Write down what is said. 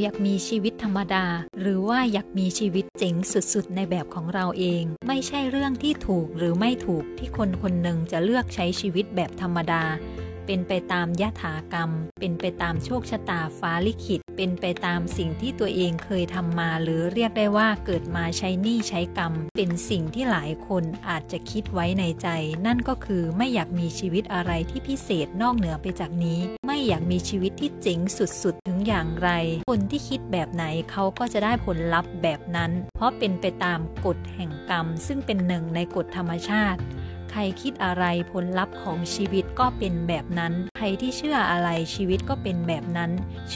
อยากมีชีวิตธรรมดา หรือว่าอยากมีชีวิตเจ๋งสุดๆ ในแบบของเราเอง ไม่ใช่เรื่องที่ถูกหรือไม่ถูกที่คนคนหนึ่งจะเลือกใช้ชีวิตแบบธรรมดา เป็นไปตามยถากรรม เป็นไปตามโชคชะตาฟ้าลิขิต เป็นไปตามสิ่งที่ตัวเองเคยทำมาหรือเรียกได้ว่าเกิดมาใช้หนี้ใช้กรรม เป็นสิ่งที่หลายคนอาจจะคิดไว้ในใจ นั่นก็คือไม่อยากมีชีวิตอะไรที่พิเศษนอกเหนือไปจากนี้ ไม่อยากมีชีวิตที่เจ๋งสุดๆ ถึงอย่างไร คนที่คิดแบบไหนเขาก็จะได้ผลลัพธ์แบบนั้น เพราะเป็นไปตามกฎแห่งกรรม ซึ่งเป็นหนึ่งในกฎธรรมชาติใครคิดอะไรผลลัพธ์ของชีวิตก็เป็นแบบนั้น ใครที่เชื่ออะไรชีวิตก็เป็นแบบนั้น